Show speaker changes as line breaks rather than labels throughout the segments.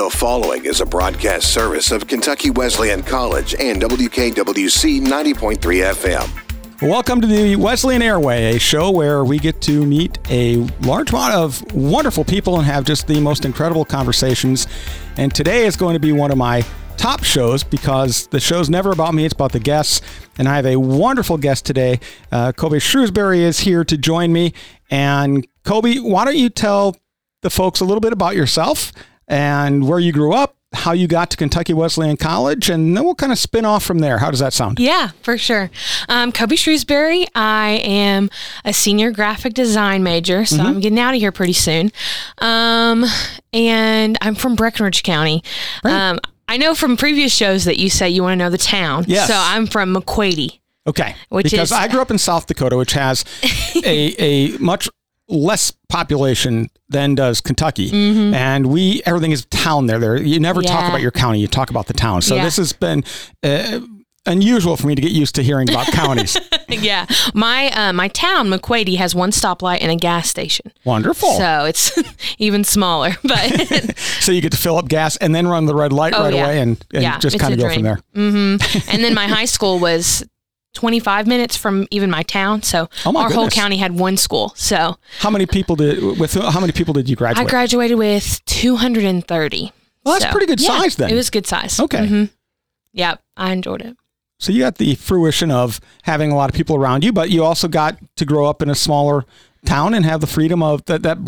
The following is a broadcast service of Kentucky Wesleyan College and WKWC 90.3 FM.
Welcome to the Wesleyan Airway, a show where we get to meet a large amount of wonderful people and have just the most incredible conversations. And today is going to be one of my top shows because the show's never about me, it's about the guests. And I have a wonderful guest today. Uh, Kobe Shrewsbury is here to join me. And Kobe, why don't you tell the folks a little bit about yourself and where you grew up, how you got to Kentucky Wesleyan College, and then we'll kind of spin off from there. How does that sound?
Yeah, for sure. Um, Kobe Shrewsbury. I am a senior graphic design major, so mm-hmm. I'm getting out of here pretty soon. Um, and I'm from Breckinridge County. Right. Um, I know from previous shows that you say you want to know the town.
Yes.
So I'm from McQuady.
Okay. Which because is, I grew up in South Dakota, which has a, a much less population than does Kentucky, mm-hmm. and we everything is town there. There, you never yeah. talk about your county; you talk about the town. So yeah. this has been. Uh, unusual for me to get used to hearing about counties.
yeah, my uh, my town McQuady has one stoplight and a gas station.
Wonderful.
So it's even smaller, but
so you get to fill up gas and then run the red light oh, right yeah. away and, and yeah, just kind of go dream. from there.
Mm-hmm. and then my high school was 25 minutes from even my town. So oh my our goodness. whole county had one school. So
how many people did with how many people did you graduate?
I graduated with 230.
Well, that's so, pretty good
yeah,
size then.
It was good size.
Okay. Mm-hmm.
Yeah, I enjoyed it.
So you got the fruition of having a lot of people around you, but you also got to grow up in a smaller town and have the freedom of that that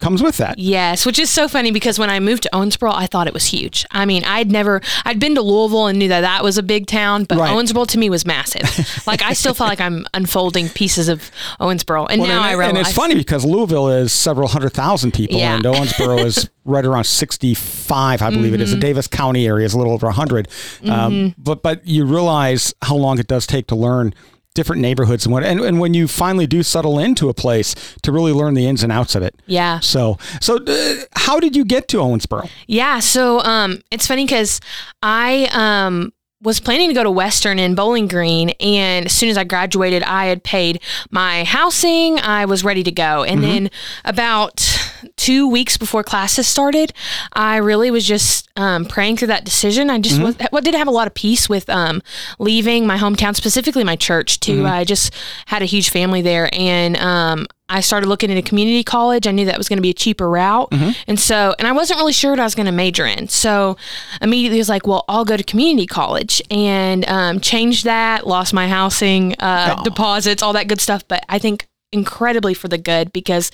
comes with that.
Yes, which is so funny because when I moved to Owensboro, I thought it was huge. I mean, I'd never I'd been to Louisville and knew that that was a big town, but right. Owensboro to me was massive. like I still feel like I'm unfolding pieces of Owensboro, and well, now and, I realize.
And it's funny because Louisville is several hundred thousand people, yeah. and Owensboro is right around 65, I believe mm-hmm. it is. The mm-hmm. Daviess County area is a little over 100. Um, mm-hmm. Um, but but you realize how long it does take to learn different neighborhoods and what and, and when you finally do settle into a place to really learn the ins and outs of it
yeah
so so uh, how did you get to owensboro
yeah so um it's funny because i um was planning to go to Western in Bowling Green, and as soon as I graduated, I had paid my housing. I was ready to go, and mm-hmm. then about two weeks before classes started, I really was just um, praying through that decision. I just mm-hmm. was, did have a lot of peace with um, leaving my hometown, specifically my church. Too, mm-hmm. I just had a huge family there, and um, I started looking into community college. I knew that was going to be a cheaper route. Mm-hmm. And so, and I wasn't really sure what I was going to major in. So immediately I was like, well, I'll go to community college and um, changed that, lost my housing, uh, deposits, all that good stuff. But I think incredibly for the good because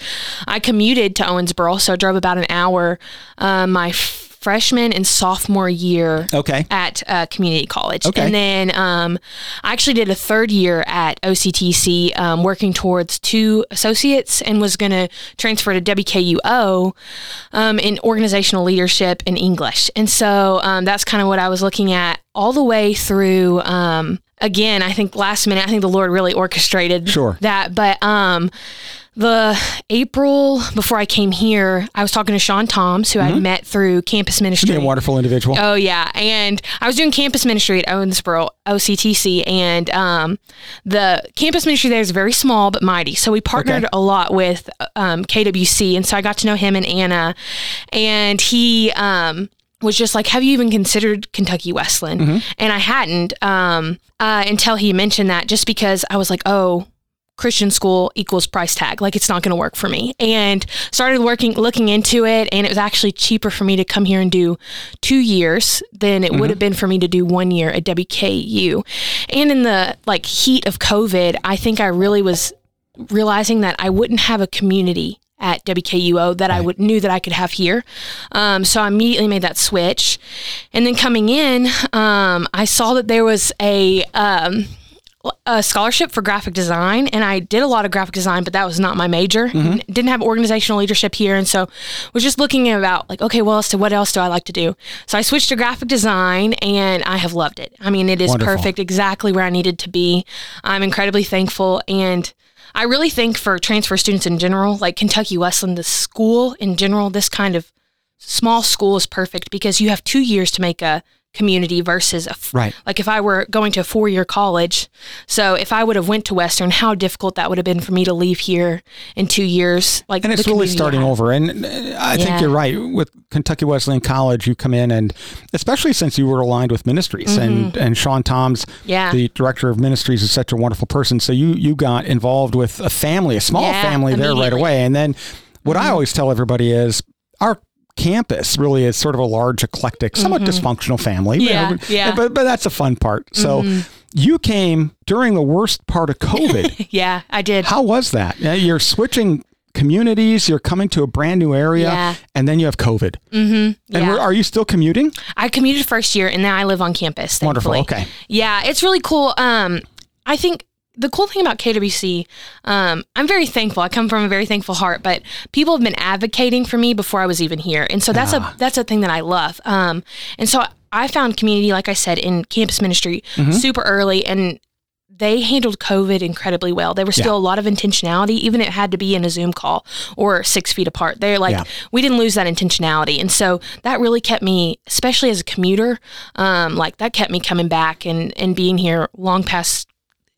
I commuted to Owensboro. So I drove about an hour. Uh, my freshman and sophomore year
okay.
at uh, community college. Okay. And then um, I actually did a third year at OCTC um, working towards two associates and was going to transfer to WKUO um, in organizational leadership in English. And so um, that's kind of what I was looking at all the way through um, again, I think last minute, I think the Lord really orchestrated
sure.
that. But um, the April before I came here, I was talking to Sean Toms, who mm-hmm. I met through campus ministry.
a wonderful individual.
Oh yeah, and I was doing campus ministry at Owensboro OCTC, and um, the campus ministry there is very small but mighty. So we partnered okay. a lot with um, KWC, and so I got to know him and Anna, and he. Um, was just like, "Have you even considered Kentucky Wesleyan?" Mm-hmm. And I hadn't um, uh, until he mentioned that, just because I was like, "Oh, Christian school equals price tag. Like it's not going to work for me. And started working, looking into it. And it was actually cheaper for me to come here and do two years than it mm-hmm. would have been for me to do one year at WKU. And in the like heat of COVID, I think I really was realizing that I wouldn't have a community at WKUO that right. I would knew that I could have here. Um, so I immediately made that switch, and then coming in, um, I saw that there was a um, a scholarship for graphic design and I did a lot of graphic design, but that was not my major. Mm-hmm. Didn't have organizational leadership here. And so was just looking about like, okay, well, to what else do I like to do? So I switched to graphic design and I have loved it. I mean, it is Wonderful. perfect, exactly where I needed to be. I'm incredibly thankful. And I really think for transfer students in general, like Kentucky Wesleyan, the school in general, this kind of small school is perfect because you have two years to make a community versus a f-
Right.
like if I were going to a four year college. So if I would have went to Western, how difficult that would have been for me to leave here in two years. Like
and it's really starting over. And uh, I think
Yeah.
you're right. With Kentucky Wesleyan College, you come in and especially since you were aligned with ministries and and Sean Toms,
Mm-hmm. Yeah.
the director of ministries, is such a wonderful person. So you you got involved with a family, a small
Yeah,
family there right.
Mm-hmm.
away. And then what I always tell everybody is our campus really is sort of a large, eclectic, somewhat dysfunctional family. you
Mm-hmm. Yeah,
know,
yeah.
But but that's a fun part. So
Mm-hmm.
you came during the worst part of COVID.
Yeah, I did.
How was that? You're switching communities. You're coming to a brand new area,
Yeah.
and then you have COVID. Mm-hmm. And
Yeah.
where, are you still commuting?
I commuted first year and now I live on campus.
Wonderful. Okay.
Yeah, it's really cool. Um, I think the cool thing about KWC, um, I'm very thankful. I come from a very thankful heart, but people have been advocating for me before I was even here, and so that's
Ah.
a that's a thing that I love. Um, and so I found community, like I said, in campus ministry
Mm-hmm.
super early, and they handled COVID incredibly well. There was still
Yeah.
a lot of intentionality, even if it had to be in a Zoom call or six feet apart. They're like,
Yeah.
we didn't lose that intentionality. And so that really kept me, especially as a commuter, um, like that kept me coming back and, and being here long past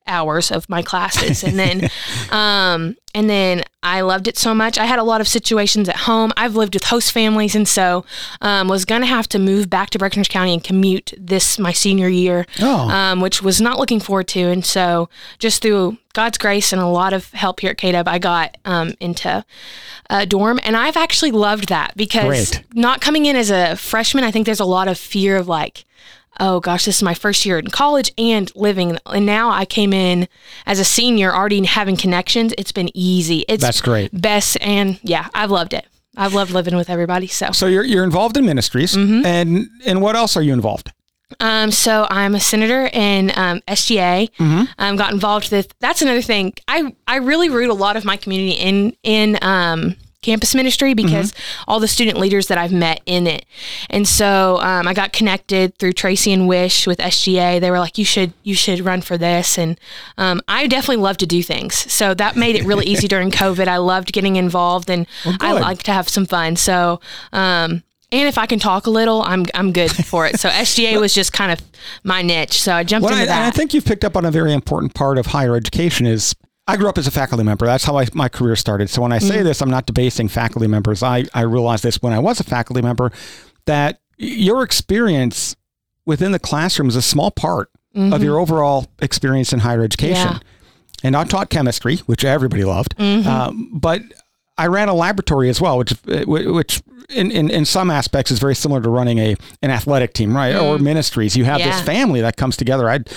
hours of my classes. And then, um, and then I loved it so much. I had a lot of situations at home. I've lived with host families, and so um, was going to have to move back to Breckinridge County and commute this my senior year,
Oh.
um, which was not looking forward to. And so, just through God's grace and a lot of help here at KW, I got um, into a dorm, and I've actually loved that because
Great.
not coming in as a freshman, I think there's a lot of fear of like oh gosh, this is my first year in college and living. And now I came in as a senior, already having connections. It's been easy. It's
That's great.
Best. And yeah, I've loved it. I've loved living with everybody. So,
So you're you're involved in ministries,
Mm-hmm.
and and what else are you involved?
um, so I'm a senator in um, SGA.
Mm-hmm.
Um, got involved with. That's another thing. I I really root a lot of my community in in um, campus ministry because
Mm-hmm.
all the student leaders that I've met in it, and so um, I got connected through Tracy and Wish with SGA. They were like, "You should you should run for this," and um, I definitely love to do things. So that made it really easy during COVID. I loved getting involved, and I like to have some fun. So. Um, and if I can talk a little, I'm I'm good for it. So SGA was just kind of my niche. So I jumped
Well, I,
into
and I
that.
think you've picked up on a very important part of higher education is I grew up as a faculty member. That's how I, my career started. So when I
Mm-hmm.
say this, I'm not debasing faculty members. I, I realized this when I was a faculty member that your experience within the classroom is a small part of your overall experience in higher education.
Mm-hmm. Yeah.
And I taught chemistry, which everybody loved.
Mm-hmm.
Um, but I ran a laboratory as well, which which in, in, in some aspects is very similar to running a an athletic team, right? Or ministries. You have this
Mm.
Family that comes together. I'd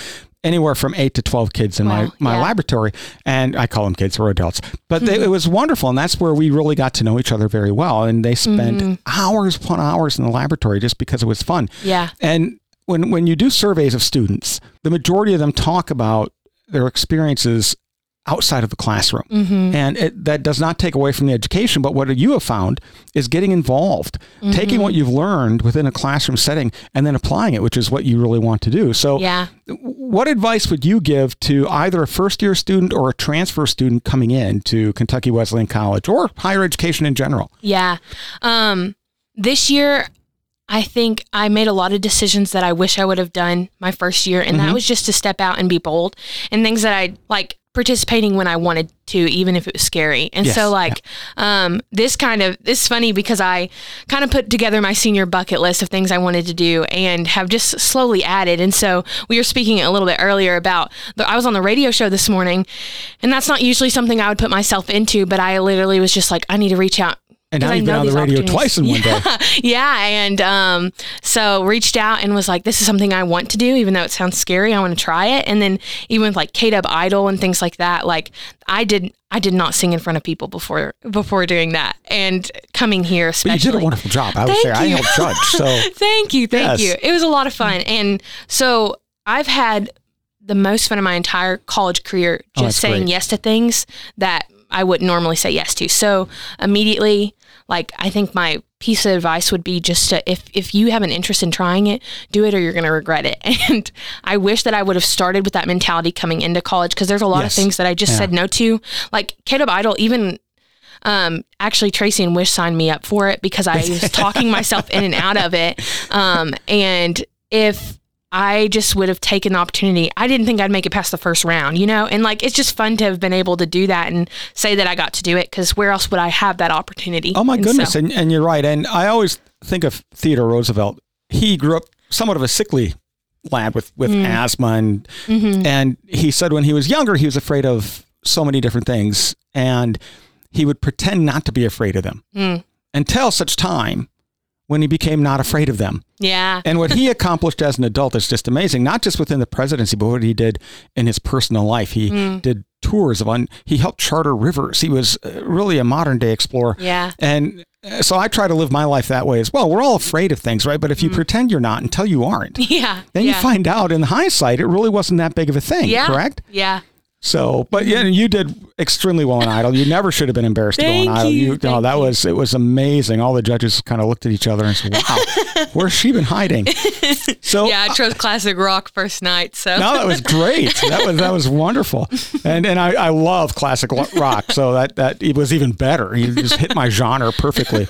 anywhere from eight to twelve kids in my,
Wow,
my
yeah.
laboratory, and I call them kids or adults. But
Mm-hmm.
it was wonderful, and that's where we really got to know each other very well. And they spent
Mm-hmm.
hours upon hours in the laboratory just because it was fun.
Yeah.
And when when you do surveys of students, the majority of them talk about their experiences outside of the classroom.
Mm-hmm.
And it, that does not take away from the education, but what you have found is getting involved, taking what you've learned within a classroom setting and then applying it, which is what you really want to do. So
Yeah.
what advice would you give to either a first year student or a transfer student coming in to Kentucky Wesleyan College or higher education in general?
Yeah. Um, this year, I think I made a lot of decisions that I wish I would have done my first year, and that was just to step out and be bold and things that I like participating when I wanted to, even if it was scary. And
Yes,
so, like, um, this kind of this is funny because I kind of put together my senior bucket list of things I wanted to do and have just slowly added. And so we were speaking a little bit earlier about the, I was on the radio show this morning, and that's not usually something I would put myself into, but I literally was just like, I need to reach out
And now you've been on the radio twice in one day.
yeah and um, so reached out and was like this is something i want to do even though it sounds scary i want to try it and then even with like k-dub idol and things like that like i did i did not sing in front of people before before doing that and coming here
But you did a wonderful job. I would
Thank
say I helped judge. So
thank you thank
Yes.
you it was a lot of fun and so i've had the most fun of my entire college career
Oh,
just saying
great.
yes to things that i wouldn't normally say yes to so immediately like i think my piece of advice would be just to if if you have an interest in trying it do it or you're going to regret it and i wish that i would have started with that mentality coming into college because there's a lot
Yes.
of things that i just
Yeah.
said no to like of idol even um, actually Tracy and Wish signed me up for it because I was talking myself in and out of it. Um, and if I just would have taken the opportunity. I didn't think I'd make it past the first round, you know? And like, it's just fun to have been able to do that and say that I got to do it because where else would I have that opportunity?
Oh, my
And
goodness.
so-
and, and you're right. And I always think of Theodore Roosevelt. He grew up somewhat of a sickly lad with, with
Mm.
asthma. And,
Mm-hmm.
and he said when he was younger, he was afraid of so many different things. And he would pretend not to be afraid of them
Mm.
until such time when he became not afraid of them.
yeah.
And what he accomplished as an adult is just amazing, not just within the presidency, but what he did in his personal life. He
Mm.
did tours of, un, he helped charter rivers. He was uh, really a modern day explorer.
Yeah.
And uh, so I try to live my life that way as well. We're all afraid of things, right? But if you pretend you're not until you aren't,
Yeah.
then
Mm. yeah.
you find out in hindsight, it really wasn't that big of a thing,
yeah.
correct?
Yeah.
So, but yeah, you did extremely well in Idol. You never should have been embarrassed to go on Idol.
you,
oh,
no,
that
you.
was it was amazing. All the judges kind of looked at each other and said, "Wow, where's she been hiding?" So,
Yeah. I uh, chose classic rock first night. So
no, that was great. That was that was wonderful, and and I, I love classic rock, so that that it was even better. You just hit my genre perfectly.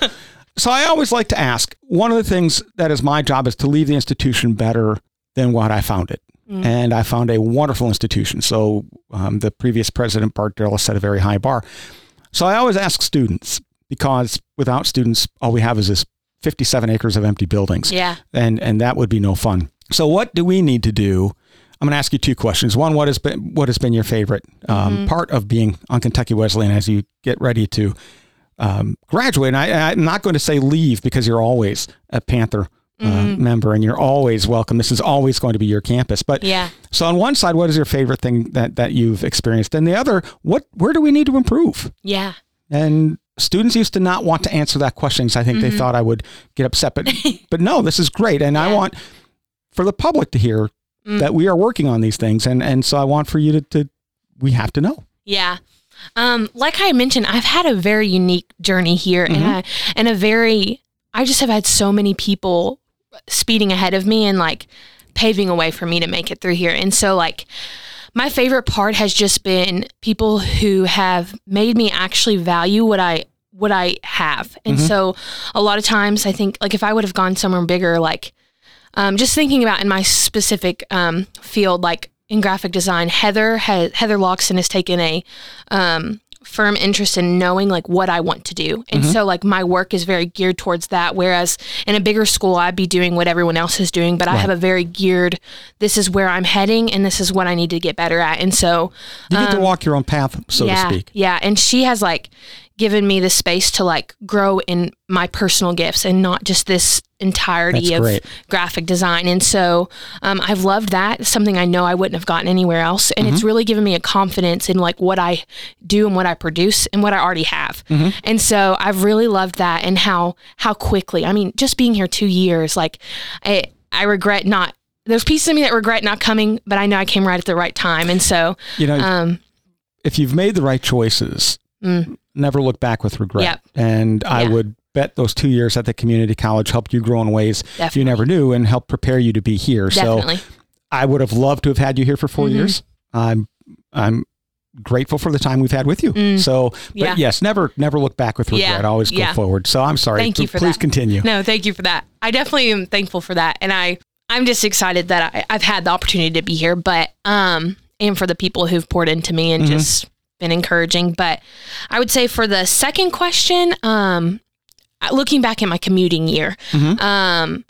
So I always like to ask. One of the things that is my job is to leave the institution better than what I found it, and I found a wonderful institution. So um, the previous president Bart Darrell set a very high bar. So I always ask students because without students, all we have is this 57 acres of empty buildings
yeah.
and and that would be no fun. So what do we need to do? I'm going to ask you two questions. One, what has been what has been your favorite um, part of being on Kentucky Wesleyan as you get ready to um, graduate? And I, I'm not going to say leave because you're always a Panther uh, member and you're always welcome. This is always going to be your campus. But
Yeah.
so on one side, what is your favorite thing that that you've experienced? And the other, what where do we need to improve?
Yeah.
And students used to not want to answer that question because I think
Mm-hmm.
they thought I would get upset. But but no, this is great, and I want for the public to hear
Mm.
that we are working on these things, and and so I want for you to, to we have to know.
Yeah. Um, like I mentioned, I've had a very unique journey here and I, and a very I just have had so many people speeding ahead of me and like paving a way for me to make it through here. And so like my favorite part has just been people who have made me actually value what I what I have. And so a lot of times I think like if I would have gone somewhere bigger like um, just thinking about in my specific um, field, like in graphic design, Heather has Heather Loxton has taken a um, firm interest in knowing like what I want to do, and so like my work is very geared towards that. Whereas in a bigger school, I'd be doing what everyone else is doing, but I have a very geared. This is where I'm heading, and this is what I need to get better at. And so
You get to walk your own path, so
Um, yeah,
to speak.
Yeah, and she has like given me the space to like grow in my personal gifts and not just this entirety
That's
of
great.
graphic design. And so um, I've loved that. It's something I know I wouldn't have gotten anywhere else. And
Mm-hmm.
it's really given me a confidence in like what I do and what I produce and what I already have.
Mm-hmm.
And so I've really loved that and how how quickly. I mean, just being here two years, like I I regret not there's pieces of me that regret not coming, but I know I came right at the right time. And so
You know,
um
if you've made the right choices,
Mm.
never look back with regret.
Yep.
And I
Yeah.
would bet those two years at the community college helped you grow in ways you never knew and helped prepare you to be here. So. I would have loved to have had you here for 4
Mhm.
years. I'm I'm grateful for the time we've had with you.
Mm.
So, but
Yeah.
yes, never never look back with regret.
Yeah.
Always go
Yeah.
forward. So I'm sorry.
Thank you for
Please
that.
continue.
No, thank you for that. I definitely am thankful for that, and I I'm just excited that I, I've had the opportunity to be here, but um, and for the people who've poured into me and
Mhm.
just been encouraging. But I would say for the second question, um, looking back at my commuting year,
Mhm.
um,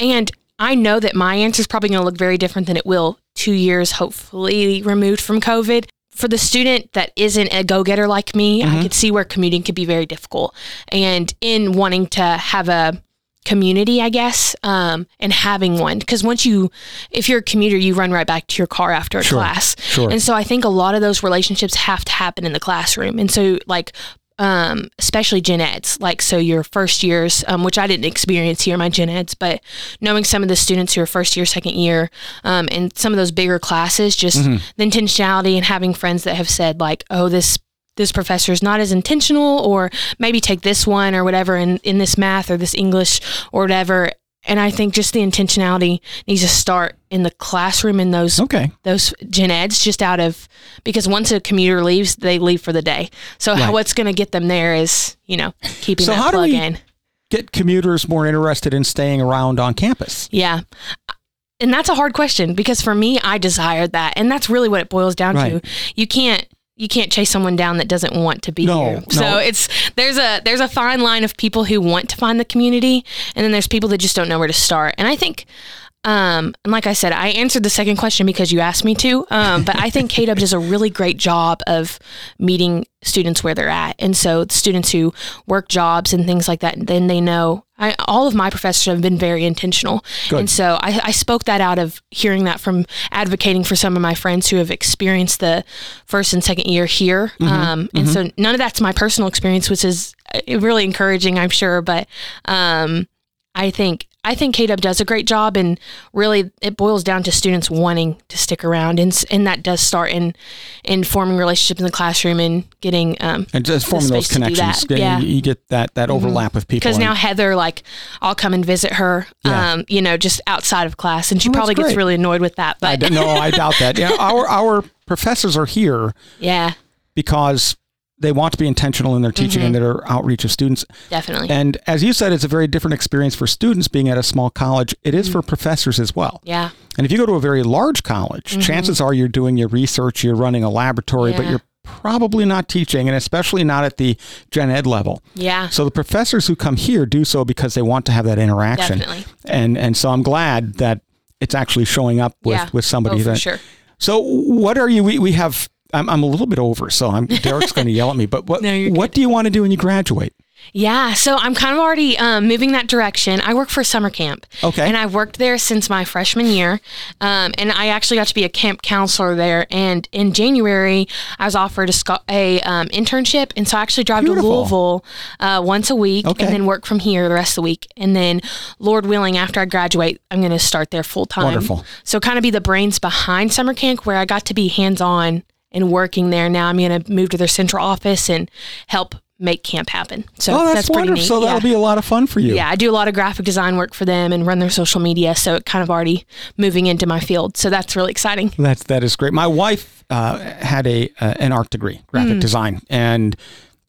and I know that my answer is probably going to look very different than it will two years, hopefully removed from COVID. For the student that isn't a go getter like me, I could see where commuting could be very difficult. And in wanting to have a community, I guess, um, and having one, because once you, if you're a commuter, you run right back to your car after a
Sure,
class.
sure.
And so I think a lot of those relationships have to happen in the classroom. And so, like, um, especially gen eds, like so your first years, um, which I didn't experience here, my gen eds, but knowing some of the students who are first year, second year, um, and some of those bigger classes, just
Mm-hmm.
the intentionality and having friends that have said like, oh, this this professor is not as intentional, or maybe take this one or whatever in in this math or this English or whatever. And I think just the intentionality needs to start in the classroom in those
Okay.
those gen eds just out of because once a commuter leaves they leave for the day so
Right.
what's going to get them there is you know keeping
So
that
how do we-
in
Get commuters more interested in staying around on campus.
yeah and that's a hard question because for me, I desired that, and that's really what it boils down
Right.
to. You can't you can't chase someone down that doesn't want to be
No,
here.
no.
So it's there's a there's a fine line of people who want to find the community, and then there's people that just don't know where to start. And I think. Um, and like I said, I answered the second question because you asked me to. Um, but I think KW does a really great job of meeting students where they're at. And so students who work jobs and things like that, then they know I, all of my professors have been very intentional.
Good.
And so I, I spoke that out of hearing that from advocating for some of my friends who have experienced the first and second year here. Um, and so none of that's my personal experience, which is uh, really encouraging, I'm sure. But um, I think I think KW does a great job, and really it boils down to students wanting to stick around, and and that does start in in forming relationships in the classroom and getting um,
And just forming those
space to do
connections.
Yeah.
You, you get that that overlap with people.
because now Heather, like, I'll come and visit her,
Yeah.
um, you know, just outside of class, and she
that's
probably gets really annoyed with that.
I
But
d- no, I doubt that. Yeah, our our professors are here
yeah,
because they want to be intentional in their teaching and
Mm-hmm.
their outreach of students.
definitely.
And as you said, it's a very different experience for students being at a small college. It is for professors as well.
yeah,
And if you go to a very large college, chances are you're doing your research, you're running a laboratory, but
Mm-hmm.
You're probably not teaching, and especially not at the gen ed level.
yeah,
So the professors who come here do so because they want to have that interaction.
Definitely.
And and so I'm glad that it's actually showing up with,
yeah.
with somebody
oh,
that
sure.
so what are you? We, we have. I'm, I'm a little bit over, so I'm Derek's going to yell at me. But what
No,
what do you want to do when you graduate?
Yeah, so I'm kind of already um, moving that direction. I work for summer camp.
Okay.
And I've worked there since my freshman year. Um, and I actually got to be a camp counselor there. And in January, I was offered a, sco- a um, internship. And so I actually drive
Beautiful.
to Louisville uh, once a week
Okay.
and then work from here the rest of the week. And then, Lord willing, after I graduate, I'm going to start there full time.
Wonderful.
So kind of be the brains behind summer camp where I got to be hands on and working there. Now I'm going to move to their central office and help make camp happen. So
Oh, that's,
pretty
wonderful. So that'll
yeah.
be a lot of fun for you.
Yeah, I do a lot of graphic design work for them and run their social media. So it kind of already moving into my field. So that's really exciting.
That's that is great. My wife uh, had a uh, an art degree,
Mm.
graphic design, and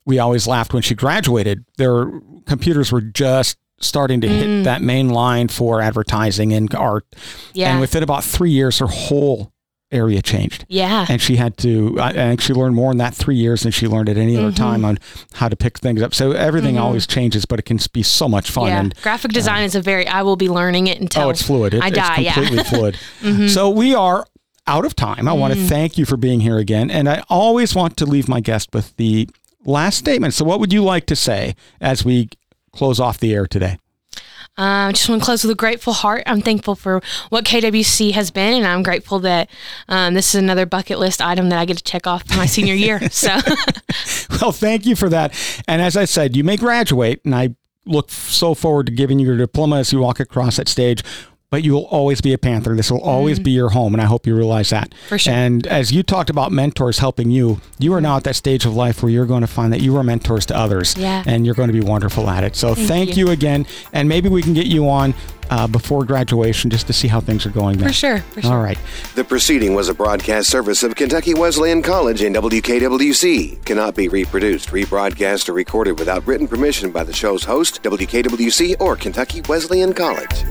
we always laughed when she graduated. Their computers were just starting to hit that main line for advertising and art.
Mm. Yeah.
And within about three years, her whole area changed.
Yeah.
and she had to I I think she learned more in that three years than she learned at any
Mm-hmm.
other time on how to pick things up so everything always changes but it can be so much fun
yeah.
and
graphic design is a very, I will be learning it until
oh it's fluid It-
I die.
it's completely
yeah. Mm-hmm.
fluid so we are out of time i want to thank you for being here again and i always want to leave my guest with the last statement so what would you like to say as we close off the air today
I just want to close with a grateful heart. I'm thankful for what KWC has been, and I'm grateful that um, this is another bucket list item that I get to check off for my senior year. So,
Well, thank you for that. And as I said, you may graduate, and I look so forward to giving you your diploma as you walk across that stage. But you will always be a Panther. This will always be your home, and I hope you realize that.
For sure.
And as you talked about mentors helping you, you are now at that stage of life where you're going to find that you are mentors to others,
Yeah.
and you're going to be wonderful at it. So thank, you.
you.
again, and maybe we can get you on uh, before graduation just to see how things are going. There.
for sure. For sure.
All right.
The proceeding was a broadcast service of Kentucky Wesleyan College and WKWC. Cannot be reproduced, rebroadcast, or recorded without written permission by the show's host, WKWC, or Kentucky Wesleyan College.